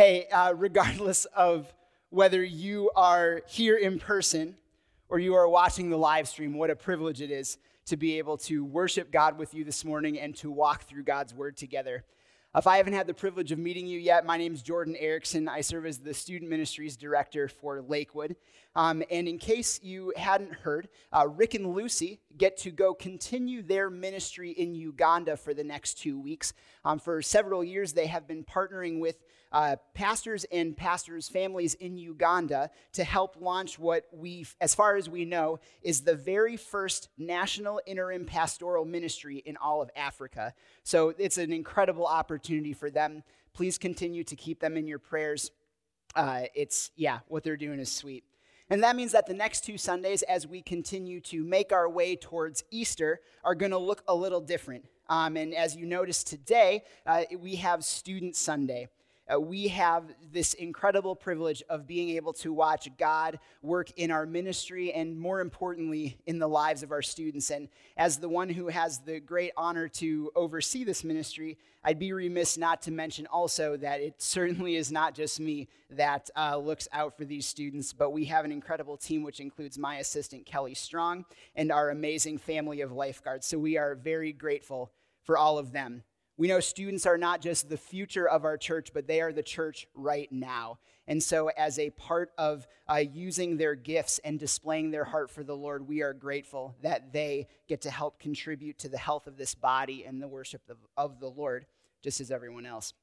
Hey, uh, regardless of whether you are here in person or you are watching the live stream, what a privilege it is to be able to worship God with you this morning and to walk through God's word together. If I haven't had the privilege of meeting you yet, my name is Jordan Erickson. I serve as the Student Ministries Director for Lakewood. Um, and in case you hadn't heard, uh, Rick and Lucy get to go continue their ministry in Uganda for the next two weeks. Um, for several years, they have been partnering with uh, pastors and pastors' families in Uganda to help launch what we, as far as we know, is the very first national interim pastoral ministry in all of Africa. So it's an incredible opportunity for them. Please continue to keep them in your prayers. Uh, it's, yeah, what they're doing is sweet. And that means that the next two Sundays, as we continue to make our way towards Easter, are going to look a little different. Um, and as you notice today, uh, we have Student Sunday uh, we have this incredible privilege of being able to watch God work in our ministry and, more importantly, in the lives of our students. And as the one who has the great honor to oversee this ministry, I'd be remiss not to mention also that it certainly is not just me that uh, looks out for these students, but we have an incredible team, which includes my assistant, Kelly Strong, and our amazing family of lifeguards. So we are very grateful for all of them. We know students are not just the future of our church, but they are the church right now. And so, as a part of uh, using their gifts and displaying their heart for the Lord, we are grateful that they get to help contribute to the health of this body and the worship of, of the Lord, just as everyone else.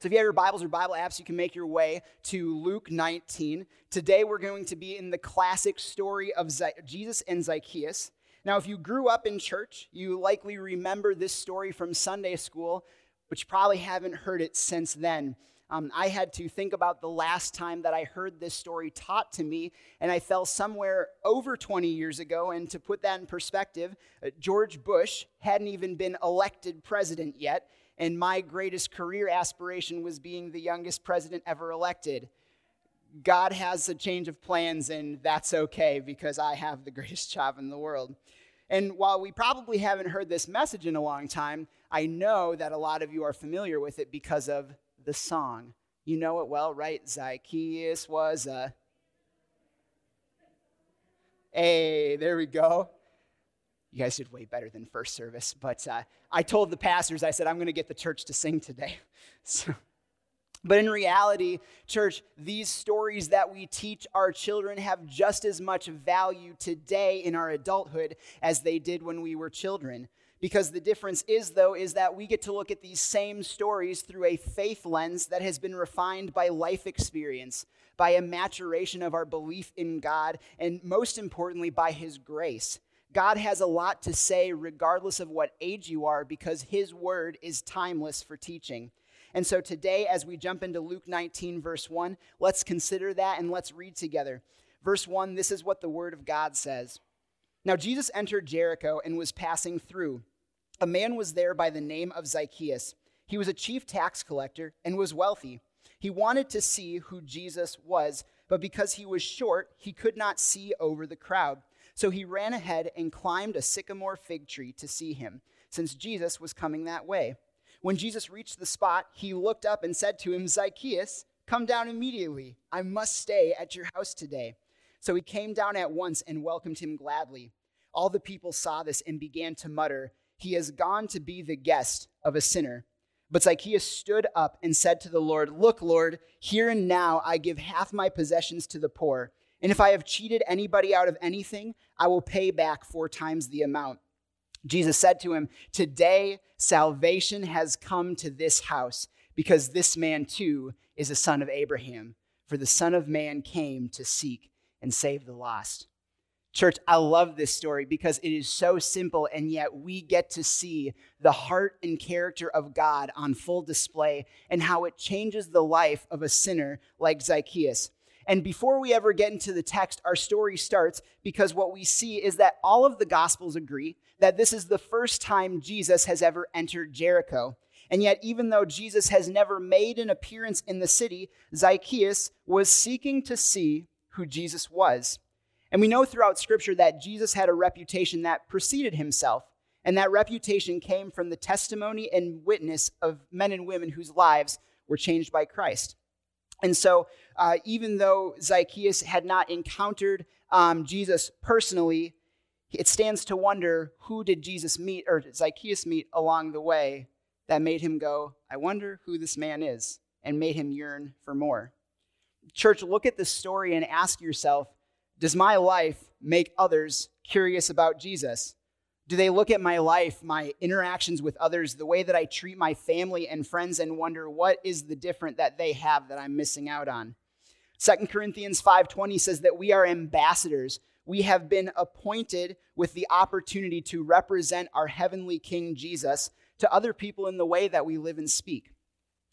So, if you have your Bibles or Bible apps, you can make your way to Luke 19. Today, we're going to be in the classic story of Jesus and Zacchaeus. Now, if you grew up in church, you likely remember this story from Sunday school, but you probably haven't heard it since then. Um, I had to think about the last time that I heard this story taught to me, and I fell somewhere over 20 years ago. And to put that in perspective, uh, George Bush hadn't even been elected president yet, and my greatest career aspiration was being the youngest president ever elected. God has a change of plans, and that's okay because I have the greatest job in the world. And while we probably haven't heard this message in a long time, I know that a lot of you are familiar with it because of the song. You know it well, right? Zacchaeus was a. Hey, there we go. You guys did way better than first service, but uh, I told the pastors, I said, I'm going to get the church to sing today. So but in reality, church, these stories that we teach our children have just as much value today in our adulthood as they did when we were children. Because the difference is, though, is that we get to look at these same stories through a faith lens that has been refined by life experience, by a maturation of our belief in God, and most importantly, by His grace. God has a lot to say regardless of what age you are because His word is timeless for teaching. And so today, as we jump into Luke 19, verse 1, let's consider that and let's read together. Verse 1, this is what the word of God says. Now, Jesus entered Jericho and was passing through. A man was there by the name of Zacchaeus. He was a chief tax collector and was wealthy. He wanted to see who Jesus was, but because he was short, he could not see over the crowd. So he ran ahead and climbed a sycamore fig tree to see him, since Jesus was coming that way. When Jesus reached the spot, he looked up and said to him, Zacchaeus, come down immediately. I must stay at your house today. So he came down at once and welcomed him gladly. All the people saw this and began to mutter, He has gone to be the guest of a sinner. But Zacchaeus stood up and said to the Lord, Look, Lord, here and now I give half my possessions to the poor. And if I have cheated anybody out of anything, I will pay back four times the amount. Jesus said to him, Today salvation has come to this house, because this man too is a son of Abraham. For the Son of Man came to seek and save the lost. Church, I love this story because it is so simple, and yet we get to see the heart and character of God on full display and how it changes the life of a sinner like Zacchaeus. And before we ever get into the text, our story starts because what we see is that all of the Gospels agree that this is the first time Jesus has ever entered Jericho. And yet, even though Jesus has never made an appearance in the city, Zacchaeus was seeking to see who Jesus was. And we know throughout Scripture that Jesus had a reputation that preceded himself. And that reputation came from the testimony and witness of men and women whose lives were changed by Christ. And so, uh, even though Zacchaeus had not encountered um, Jesus personally, it stands to wonder who did Jesus meet or Zacchaeus meet along the way that made him go, I wonder who this man is, and made him yearn for more. Church, look at this story and ask yourself Does my life make others curious about Jesus? Do they look at my life, my interactions with others, the way that I treat my family and friends, and wonder what is the different that they have that I'm missing out on? 2 Corinthians 5:20 says that we are ambassadors. We have been appointed with the opportunity to represent our heavenly King Jesus to other people in the way that we live and speak.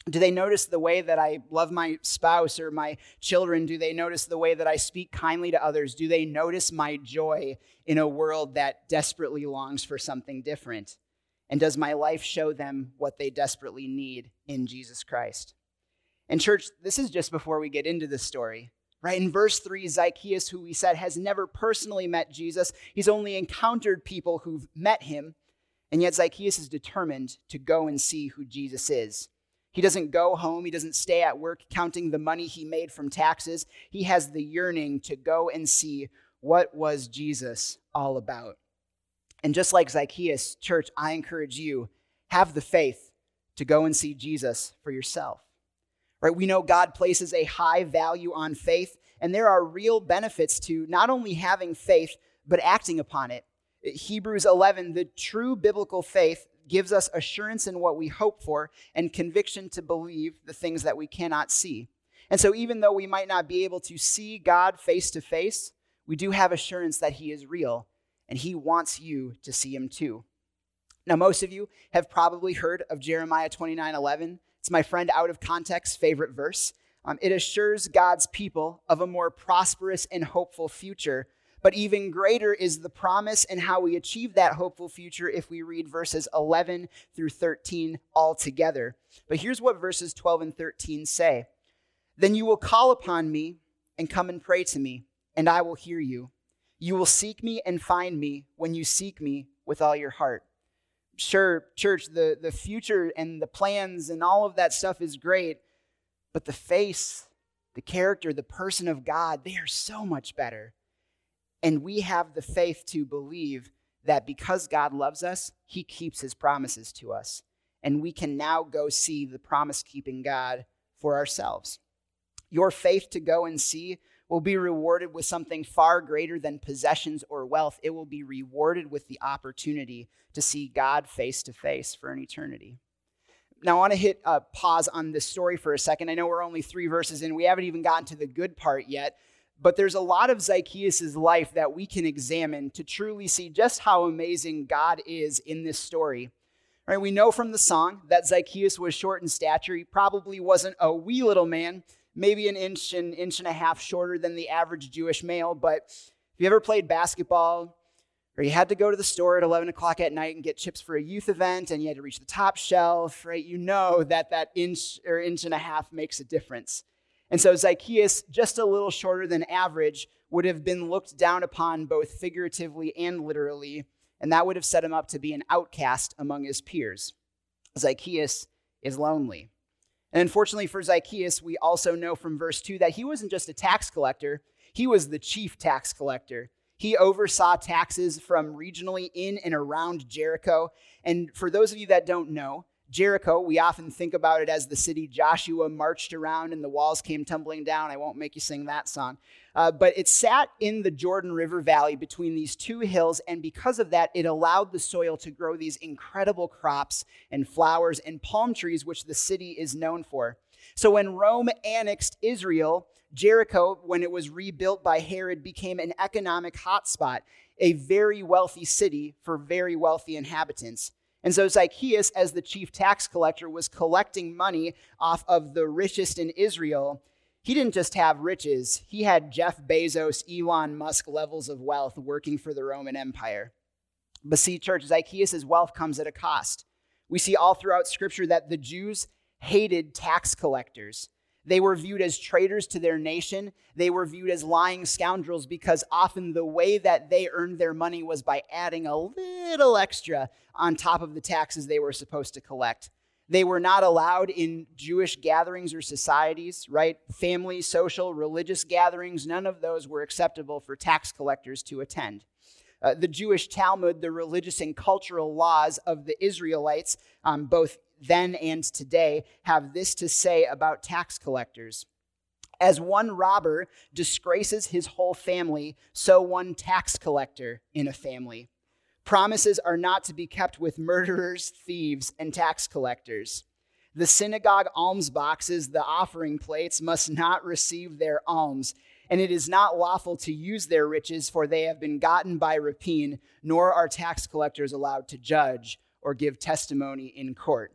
Do they notice the way that I love my spouse or my children? Do they notice the way that I speak kindly to others? Do they notice my joy in a world that desperately longs for something different? And does my life show them what they desperately need in Jesus Christ? And, church, this is just before we get into the story, right? In verse 3, Zacchaeus, who we said has never personally met Jesus, he's only encountered people who've met him. And yet, Zacchaeus is determined to go and see who Jesus is. He doesn't go home. He doesn't stay at work counting the money he made from taxes. He has the yearning to go and see what was Jesus all about. And just like Zacchaeus, church, I encourage you, have the faith to go and see Jesus for yourself. Right? We know God places a high value on faith, and there are real benefits to not only having faith, but acting upon it. Hebrews 11, the true biblical faith gives us assurance in what we hope for and conviction to believe the things that we cannot see. And so, even though we might not be able to see God face to face, we do have assurance that He is real and He wants you to see Him too. Now, most of you have probably heard of Jeremiah 29 11. It's my friend out of context favorite verse. Um, it assures God's people of a more prosperous and hopeful future but even greater is the promise and how we achieve that hopeful future if we read verses 11 through 13 all together. But here's what verses 12 and 13 say Then you will call upon me and come and pray to me, and I will hear you. You will seek me and find me when you seek me with all your heart. Sure, church, the, the future and the plans and all of that stuff is great, but the face, the character, the person of God, they are so much better. And we have the faith to believe that because God loves us, he keeps his promises to us. And we can now go see the promise keeping God for ourselves. Your faith to go and see will be rewarded with something far greater than possessions or wealth. It will be rewarded with the opportunity to see God face to face for an eternity. Now, I want to hit a pause on this story for a second. I know we're only three verses in. We haven't even gotten to the good part yet. But there's a lot of Zacchaeus' life that we can examine to truly see just how amazing God is in this story. Right, we know from the song that Zacchaeus was short in stature. He probably wasn't a wee little man, maybe an inch and inch and a half shorter than the average Jewish male. But if you ever played basketball, or you had to go to the store at 11 o'clock at night and get chips for a youth event, and you had to reach the top shelf, right? You know that that inch or inch and a half makes a difference. And so Zacchaeus, just a little shorter than average, would have been looked down upon both figuratively and literally, and that would have set him up to be an outcast among his peers. Zacchaeus is lonely. And unfortunately for Zacchaeus, we also know from verse 2 that he wasn't just a tax collector, he was the chief tax collector. He oversaw taxes from regionally in and around Jericho. And for those of you that don't know, Jericho, we often think about it as the city Joshua marched around and the walls came tumbling down. I won't make you sing that song. Uh, but it sat in the Jordan River Valley between these two hills, and because of that, it allowed the soil to grow these incredible crops and flowers and palm trees, which the city is known for. So when Rome annexed Israel, Jericho, when it was rebuilt by Herod, became an economic hotspot, a very wealthy city for very wealthy inhabitants. And so Zacchaeus, as the chief tax collector, was collecting money off of the richest in Israel. He didn't just have riches, he had Jeff Bezos, Elon Musk levels of wealth working for the Roman Empire. But see, church, Zacchaeus' wealth comes at a cost. We see all throughout Scripture that the Jews hated tax collectors. They were viewed as traitors to their nation. They were viewed as lying scoundrels because often the way that they earned their money was by adding a little extra on top of the taxes they were supposed to collect. They were not allowed in Jewish gatherings or societies, right? Family, social, religious gatherings, none of those were acceptable for tax collectors to attend. Uh, the Jewish Talmud, the religious and cultural laws of the Israelites, um, both then and today, have this to say about tax collectors. As one robber disgraces his whole family, so one tax collector in a family. Promises are not to be kept with murderers, thieves, and tax collectors. The synagogue alms boxes, the offering plates, must not receive their alms, and it is not lawful to use their riches, for they have been gotten by rapine, nor are tax collectors allowed to judge or give testimony in court.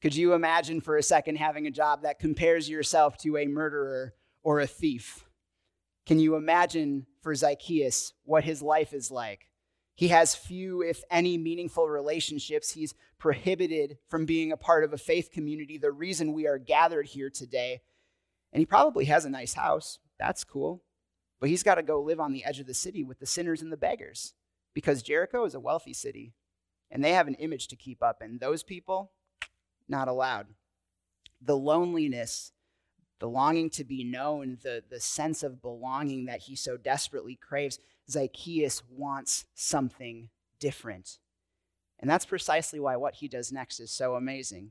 Could you imagine for a second having a job that compares yourself to a murderer or a thief? Can you imagine for Zacchaeus what his life is like? He has few, if any, meaningful relationships. He's prohibited from being a part of a faith community, the reason we are gathered here today. And he probably has a nice house. That's cool. But he's got to go live on the edge of the city with the sinners and the beggars because Jericho is a wealthy city and they have an image to keep up. And those people, not allowed. The loneliness, the longing to be known, the, the sense of belonging that he so desperately craves, Zacchaeus wants something different. And that's precisely why what he does next is so amazing.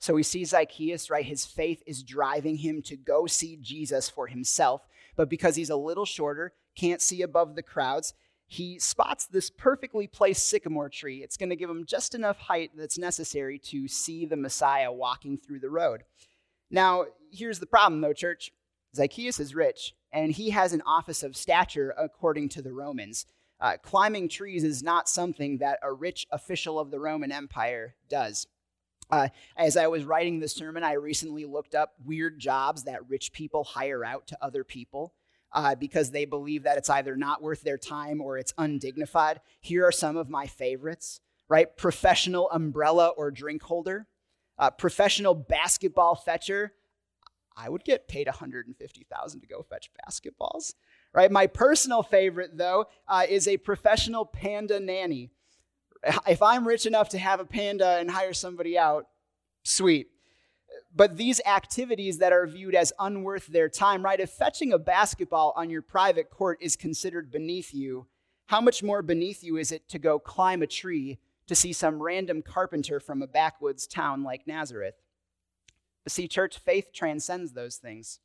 So we see Zacchaeus, right? His faith is driving him to go see Jesus for himself. But because he's a little shorter, can't see above the crowds, he spots this perfectly placed sycamore tree. It's going to give him just enough height that's necessary to see the Messiah walking through the road. Now, here's the problem, though, church. Zacchaeus is rich, and he has an office of stature according to the Romans. Uh, climbing trees is not something that a rich official of the Roman Empire does. Uh, as I was writing this sermon, I recently looked up weird jobs that rich people hire out to other people uh, because they believe that it's either not worth their time or it's undignified. Here are some of my favorites, right? Professional umbrella or drink holder, uh, professional basketball fetcher, I would get paid 150,000 to go fetch basketballs. Right? My personal favorite though uh, is a professional panda nanny. If I'm rich enough to have a panda and hire somebody out, sweet. But these activities that are viewed as unworth their time, right? If fetching a basketball on your private court is considered beneath you, how much more beneath you is it to go climb a tree to see some random carpenter from a backwoods town like Nazareth? But see, church faith transcends those things.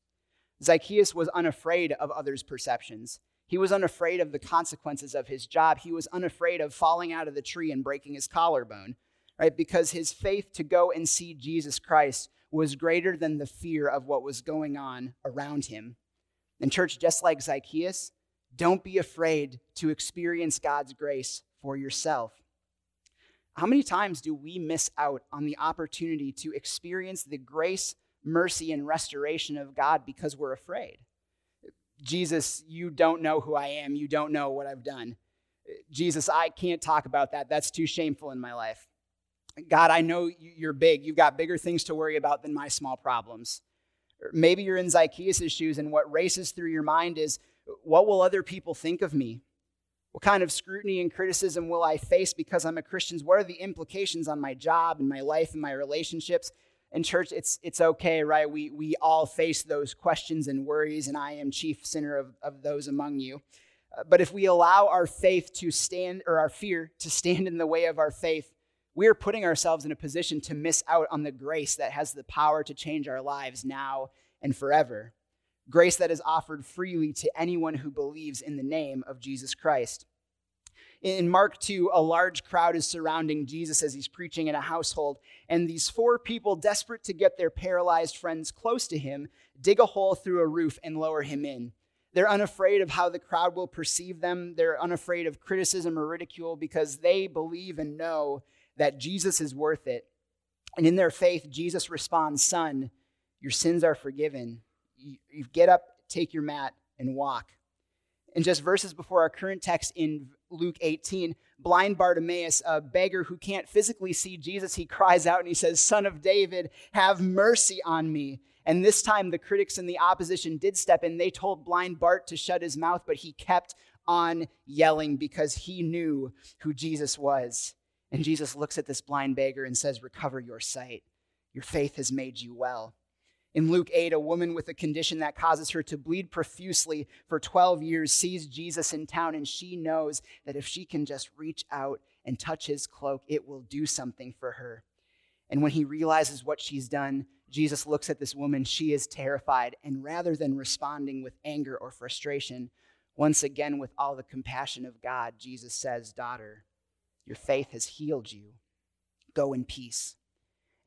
Zacchaeus was unafraid of others' perceptions. He was unafraid of the consequences of his job. He was unafraid of falling out of the tree and breaking his collarbone, right? Because his faith to go and see Jesus Christ was greater than the fear of what was going on around him. And, church, just like Zacchaeus, don't be afraid to experience God's grace for yourself. How many times do we miss out on the opportunity to experience the grace, mercy, and restoration of God because we're afraid? Jesus, you don't know who I am. You don't know what I've done. Jesus, I can't talk about that. That's too shameful in my life. God, I know you're big. You've got bigger things to worry about than my small problems. Maybe you're in Zacchaeus' shoes, and what races through your mind is, what will other people think of me? What kind of scrutiny and criticism will I face because I'm a Christian? What are the implications on my job and my life and my relationships? In church, it's, it's okay, right? We, we all face those questions and worries, and I am chief sinner of, of those among you. Uh, but if we allow our faith to stand, or our fear to stand in the way of our faith, we are putting ourselves in a position to miss out on the grace that has the power to change our lives now and forever grace that is offered freely to anyone who believes in the name of Jesus Christ. In Mark 2, a large crowd is surrounding Jesus as he's preaching in a household, and these four people, desperate to get their paralyzed friends close to him, dig a hole through a roof and lower him in. They're unafraid of how the crowd will perceive them. They're unafraid of criticism or ridicule because they believe and know that Jesus is worth it. And in their faith, Jesus responds, Son, your sins are forgiven you, you get up, take your mat, and walk. And just verses before our current text in Luke 18, blind Bartimaeus, a beggar who can't physically see Jesus, he cries out and he says, Son of David, have mercy on me. And this time the critics and the opposition did step in. They told blind Bart to shut his mouth, but he kept on yelling because he knew who Jesus was. And Jesus looks at this blind beggar and says, Recover your sight. Your faith has made you well. In Luke 8, a woman with a condition that causes her to bleed profusely for 12 years sees Jesus in town, and she knows that if she can just reach out and touch his cloak, it will do something for her. And when he realizes what she's done, Jesus looks at this woman. She is terrified. And rather than responding with anger or frustration, once again, with all the compassion of God, Jesus says, Daughter, your faith has healed you. Go in peace.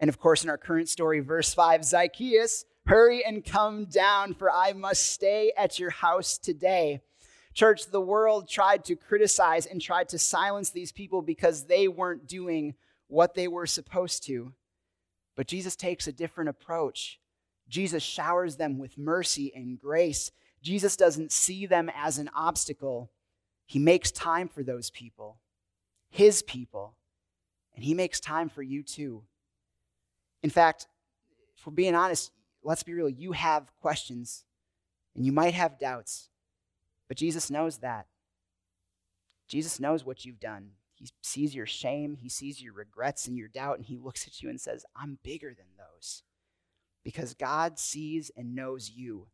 And of course, in our current story, verse 5 Zacchaeus, hurry and come down, for I must stay at your house today. Church, the world tried to criticize and tried to silence these people because they weren't doing what they were supposed to. But Jesus takes a different approach. Jesus showers them with mercy and grace. Jesus doesn't see them as an obstacle. He makes time for those people, his people, and he makes time for you too. In fact, if we're being honest, let's be real, you have questions and you might have doubts, but Jesus knows that. Jesus knows what you've done. He sees your shame, he sees your regrets and your doubt, and he looks at you and says, I'm bigger than those. Because God sees and knows you.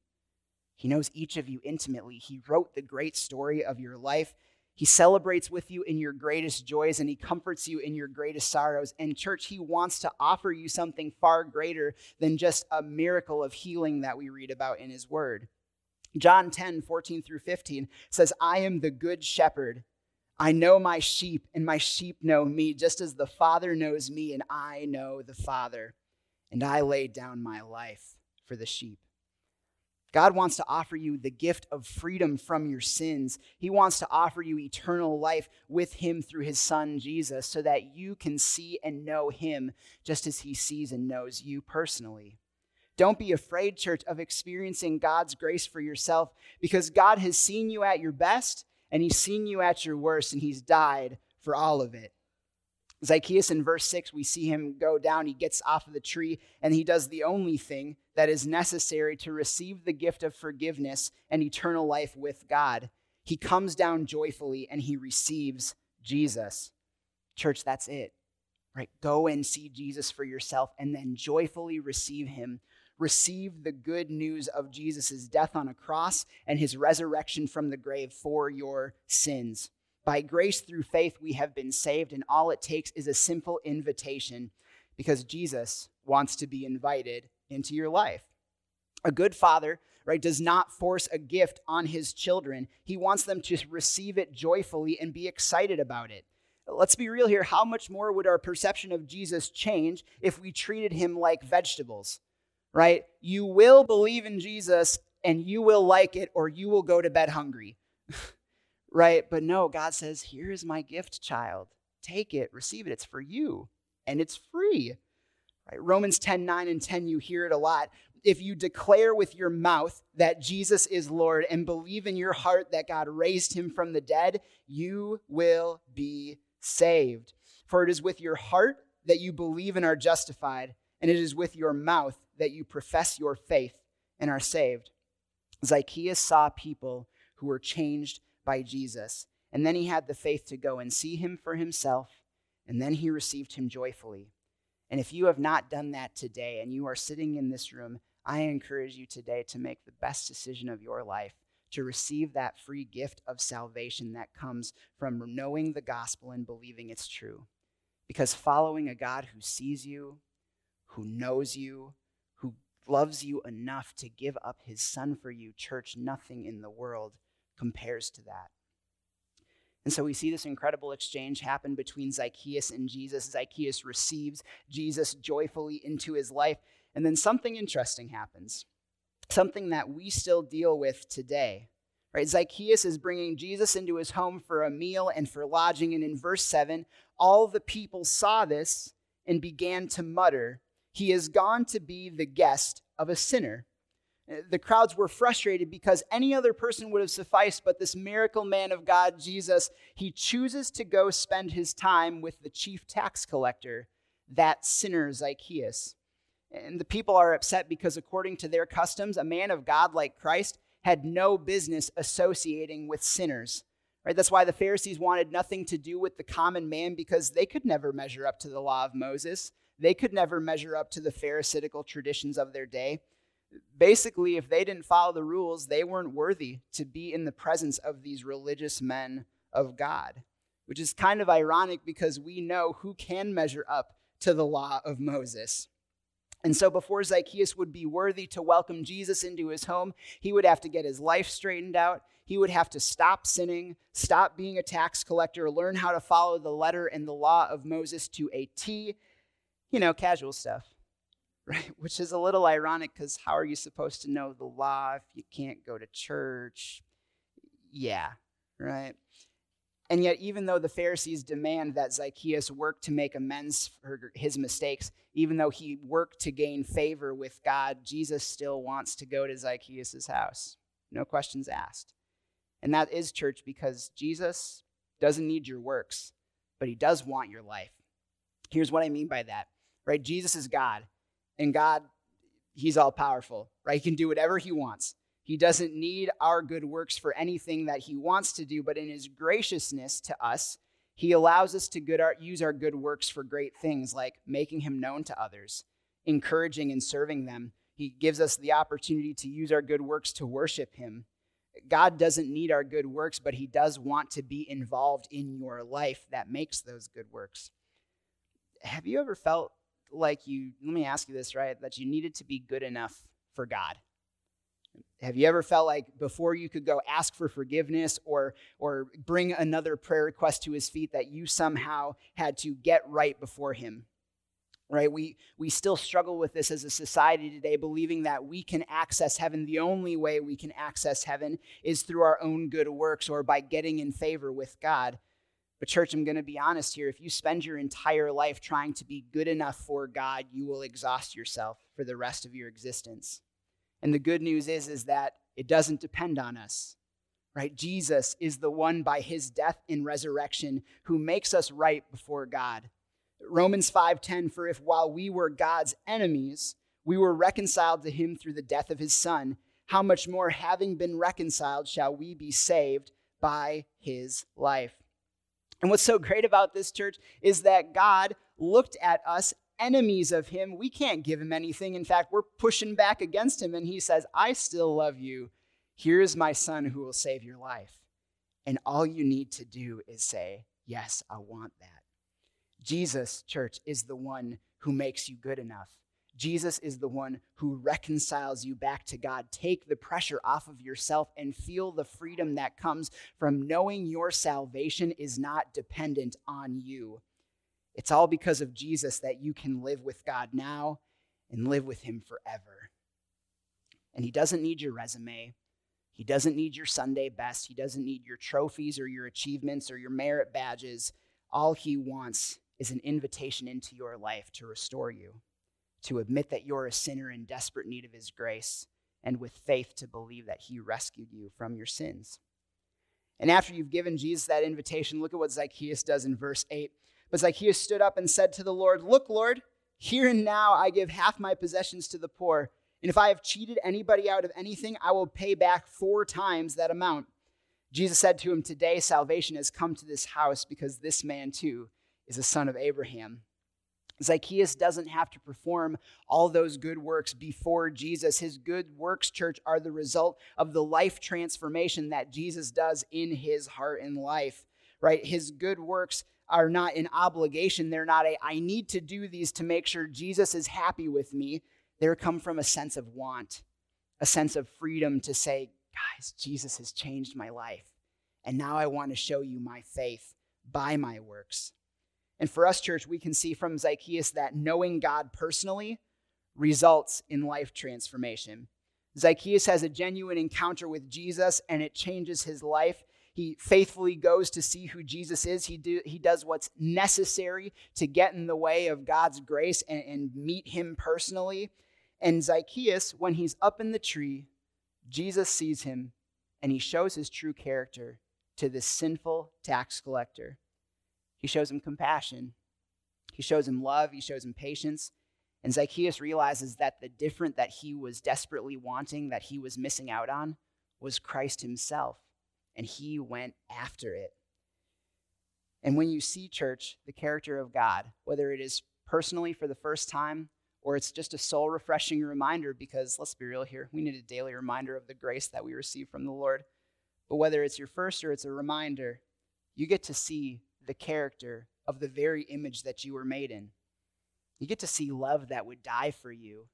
He knows each of you intimately. He wrote the great story of your life. He celebrates with you in your greatest joys and he comforts you in your greatest sorrows. And, church, he wants to offer you something far greater than just a miracle of healing that we read about in his word. John 10, 14 through 15 says, I am the good shepherd. I know my sheep, and my sheep know me, just as the Father knows me, and I know the Father. And I lay down my life for the sheep. God wants to offer you the gift of freedom from your sins. He wants to offer you eternal life with Him through His Son, Jesus, so that you can see and know Him just as He sees and knows you personally. Don't be afraid, church, of experiencing God's grace for yourself because God has seen you at your best and He's seen you at your worst and He's died for all of it. Zacchaeus in verse 6, we see him go down. He gets off of the tree and he does the only thing that is necessary to receive the gift of forgiveness and eternal life with God. He comes down joyfully and he receives Jesus. Church, that's it. Right? Go and see Jesus for yourself and then joyfully receive him. Receive the good news of Jesus' death on a cross and his resurrection from the grave for your sins. By grace through faith, we have been saved, and all it takes is a simple invitation because Jesus wants to be invited into your life. A good father, right, does not force a gift on his children. He wants them to receive it joyfully and be excited about it. Let's be real here. How much more would our perception of Jesus change if we treated him like vegetables, right? You will believe in Jesus and you will like it, or you will go to bed hungry. right? But no, God says, Here is my gift, child. Take it, receive it. It's for you, and it's free. Right? Romans 10 9 and 10, you hear it a lot. If you declare with your mouth that Jesus is Lord and believe in your heart that God raised him from the dead, you will be saved. For it is with your heart that you believe and are justified, and it is with your mouth that you profess your faith and are saved. Zacchaeus saw people who were changed by Jesus. And then he had the faith to go and see him for himself, and then he received him joyfully. And if you have not done that today and you are sitting in this room, I encourage you today to make the best decision of your life to receive that free gift of salvation that comes from knowing the gospel and believing it's true. Because following a God who sees you, who knows you, who loves you enough to give up his son for you, church, nothing in the world compares to that. And so we see this incredible exchange happen between Zacchaeus and Jesus. Zacchaeus receives Jesus joyfully into his life. And then something interesting happens, something that we still deal with today. Right? Zacchaeus is bringing Jesus into his home for a meal and for lodging. And in verse 7, all the people saw this and began to mutter, He has gone to be the guest of a sinner. Uh, the crowds were frustrated because any other person would have sufficed, but this miracle man of God, Jesus, he chooses to go spend his time with the chief tax collector, that sinner Zacchaeus. And the people are upset because, according to their customs, a man of God like Christ had no business associating with sinners. Right? That's why the Pharisees wanted nothing to do with the common man because they could never measure up to the law of Moses. They could never measure up to the Pharisaical traditions of their day. Basically, if they didn't follow the rules, they weren't worthy to be in the presence of these religious men of God, which is kind of ironic because we know who can measure up to the law of Moses. And so, before Zacchaeus would be worthy to welcome Jesus into his home, he would have to get his life straightened out. He would have to stop sinning, stop being a tax collector, learn how to follow the letter and the law of Moses to a T. You know, casual stuff, right? Which is a little ironic because how are you supposed to know the law if you can't go to church? Yeah, right? And yet, even though the Pharisees demand that Zacchaeus work to make amends for his mistakes, even though he worked to gain favor with God, Jesus still wants to go to Zacchaeus' house. No questions asked. And that is church because Jesus doesn't need your works, but he does want your life. Here's what I mean by that, right? Jesus is God, and God, he's all powerful, right? He can do whatever he wants. He doesn't need our good works for anything that he wants to do, but in his graciousness to us, he allows us to good our, use our good works for great things like making him known to others, encouraging and serving them. He gives us the opportunity to use our good works to worship him. God doesn't need our good works, but he does want to be involved in your life that makes those good works. Have you ever felt like you, let me ask you this, right, that you needed to be good enough for God? Have you ever felt like before you could go ask for forgiveness or, or bring another prayer request to his feet that you somehow had to get right before him? Right? We, we still struggle with this as a society today, believing that we can access heaven. The only way we can access heaven is through our own good works or by getting in favor with God. But, church, I'm going to be honest here. If you spend your entire life trying to be good enough for God, you will exhaust yourself for the rest of your existence. And the good news is, is that it doesn't depend on us. Right? Jesus is the one by his death and resurrection who makes us right before God. Romans 5:10 for if while we were God's enemies, we were reconciled to him through the death of his son, how much more having been reconciled shall we be saved by his life. And what's so great about this church is that God looked at us enemies of him, we can't give him anything. In fact, we're pushing back against him, and he says, I still love you. Here's my son who will save your life. And all you need to do is say, Yes, I want that. Jesus, church, is the one who makes you good enough. Jesus is the one who reconciles you back to God. Take the pressure off of yourself and feel the freedom that comes from knowing your salvation is not dependent on you. It's all because of Jesus that you can live with God now and live with Him forever. And He doesn't need your resume. He doesn't need your Sunday best. He doesn't need your trophies or your achievements or your merit badges. All He wants is an invitation into your life to restore you, to admit that you're a sinner in desperate need of His grace, and with faith to believe that He rescued you from your sins. And after you've given Jesus that invitation, look at what Zacchaeus does in verse 8. But Zacchaeus stood up and said to the Lord, Look, Lord, here and now I give half my possessions to the poor. And if I have cheated anybody out of anything, I will pay back four times that amount. Jesus said to him, Today salvation has come to this house because this man too is a son of Abraham. Zacchaeus doesn't have to perform all those good works before Jesus. His good works, church, are the result of the life transformation that Jesus does in his heart and life, right? His good works are not an obligation. They're not a, I need to do these to make sure Jesus is happy with me. They come from a sense of want, a sense of freedom to say, guys, Jesus has changed my life. And now I want to show you my faith by my works. And for us, church, we can see from Zacchaeus that knowing God personally results in life transformation. Zacchaeus has a genuine encounter with Jesus and it changes his life. He faithfully goes to see who Jesus is. He, do, he does what's necessary to get in the way of God's grace and, and meet him personally. And Zacchaeus, when he's up in the tree, Jesus sees him and he shows his true character to this sinful tax collector. He shows him compassion, he shows him love, he shows him patience. And Zacchaeus realizes that the different that he was desperately wanting, that he was missing out on, was Christ himself. and he went after it. And when you see, church, the character of God, whether it is personally for the first time or it's just a soul refreshing reminder, because let's be real here, we need a daily reminder of the grace that we receive from the Lord. But whether it's your first or it's a reminder, you get to see the character of the very image that you were made in. You get to see love that would die for you.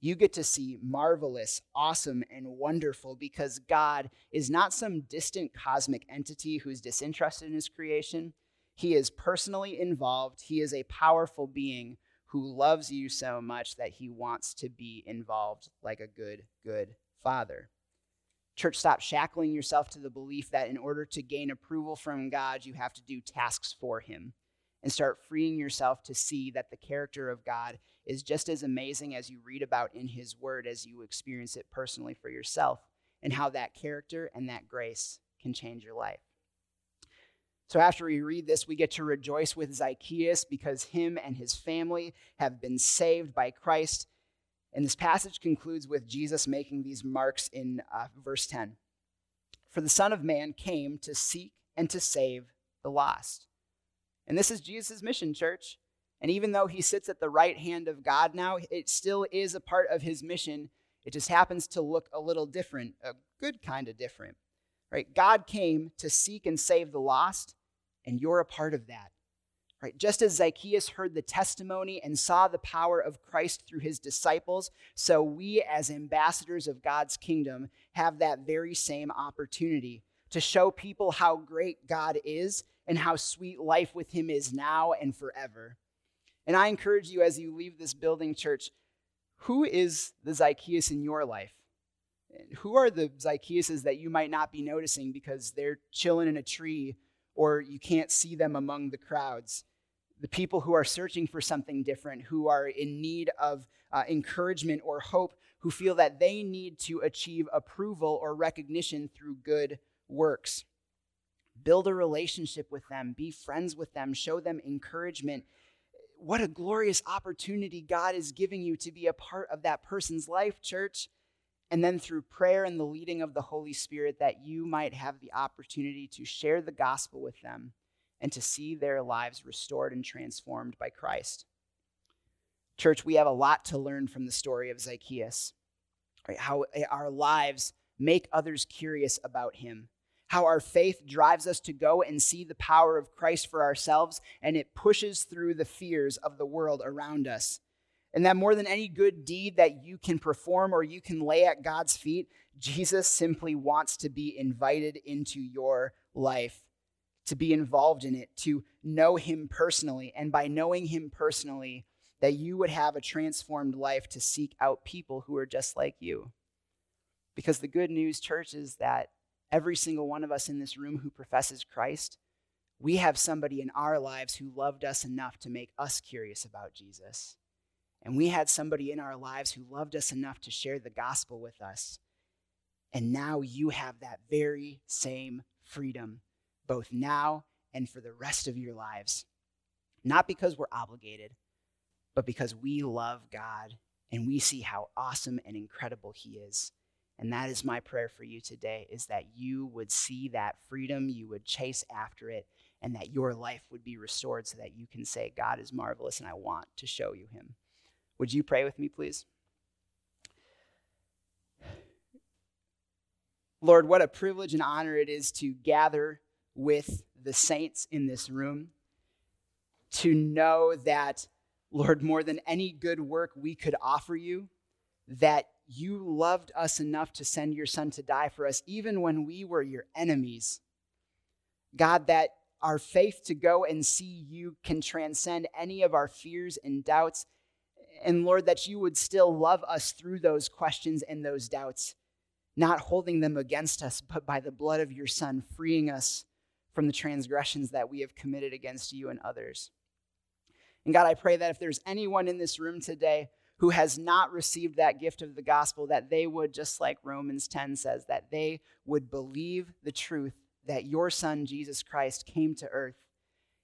You get to see marvelous, awesome, and wonderful because God is not some distant cosmic entity who's disinterested in his creation. He is personally involved. He is a powerful being who loves you so much that he wants to be involved like a good, good father. Church, stop shackling yourself to the belief that in order to gain approval from God, you have to do tasks for him and start freeing yourself to see that the character of God is just as amazing as you read about in His Word as you experience it personally for yourself, and how that character and that grace can change your life. So, after we read this, we get to rejoice with Zacchaeus because him and his family have been saved by Christ. And this passage concludes with Jesus making these marks in uh, verse 10. For the Son of Man came to seek and to save the lost. And this is Jesus' mission, church. And even though he sits at the right hand of God now, it still is a part of his mission. It just happens to look a little different, a good kind of different. Right? God came to seek and save the lost, and you're a part of that. Right? Just as Zacchaeus heard the testimony and saw the power of Christ through his disciples, so we as ambassadors of God's kingdom have that very same opportunity to show people how great God is and how sweet life with him is now and forever. And I encourage you as you leave this building, church, who is the Zacchaeus in your life? Who are the Zacchaeuses that you might not be noticing because they're chilling in a tree or you can't see them among the crowds? The people who are searching for something different, who are in need of uh, encouragement or hope, who feel that they need to achieve approval or recognition through good works. Build a relationship with them, be friends with them, show them encouragement. What a glorious opportunity God is giving you to be a part of that person's life, church. And then through prayer and the leading of the Holy Spirit, that you might have the opportunity to share the gospel with them and to see their lives restored and transformed by Christ. Church, we have a lot to learn from the story of Zacchaeus, right? How eh, our lives make others curious about him how our faith drives us to go and see the power of Christ for ourselves, and it pushes through the fears of the world around us. And that more than any good deed that you can perform or you can lay at God's feet, Jesus simply wants to be invited into your life, to be involved in it, to know Him personally. And by knowing Him personally, that you would have a transformed life to seek out people who are just like you. Because the good news, church, is that every single one of us in this room who professes Christ, we have somebody in our lives who loved us enough to make us curious about Jesus. And we had somebody in our lives who loved us enough to share the gospel with us. And now you have that very same freedom, both now and for the rest of your lives. Not because we're obligated, but because we love God and we see how awesome and incredible He is. And that is my prayer for you today is that you would see that freedom, you would chase after it, and that your life would be restored so that you can say, God is marvelous and I want to show you him. Would you pray with me, please? Lord, what a privilege and honor it is to gather with the saints in this room, to know that, Lord, more than any good work we could offer you, that you loved us enough to send your son to die for us, even when we were your enemies. God, that our faith to go and see you can transcend any of our fears and doubts. And Lord, that you would still love us through those questions and those doubts, not holding them against us, but by the blood of your Son, freeing us from the transgressions that we have committed against you and others. And God, I pray that if there's anyone in this room today who has not received that gift of the gospel, that they would, just like Romans 10 says, that they would believe the truth that your son, Jesus Christ, came to earth.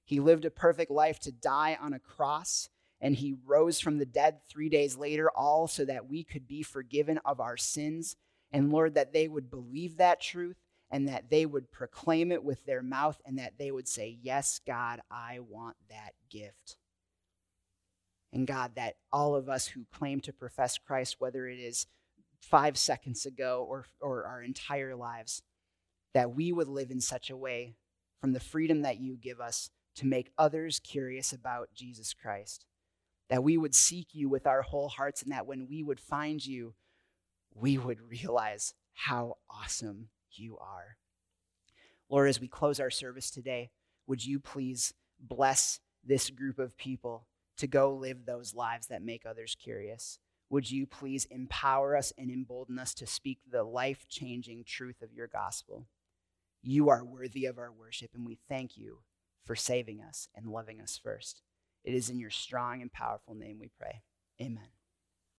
He lived a perfect life to die on a cross, and he rose from the dead three days later, all so that we could be forgiven of our sins. And Lord, that they would believe that truth and that they would proclaim it with their mouth and that they would say, Yes, God, I want that gift. And God, that all of us who claim to profess Christ, whether it is five seconds ago or, or our entire lives, that we would live in such a way from the freedom that you give us to make others curious about Jesus Christ. That we would seek you with our whole hearts, and that when we would find you, we would realize how awesome you are. Lord, as we close our service today, would you please bless this group of people to go live those lives that make others curious? Would you please empower us and embolden us to speak the life changing truth of your gospel? You are worthy of our worship, and we thank you for saving us and loving us first. It is in your strong and powerful name we pray. Amen.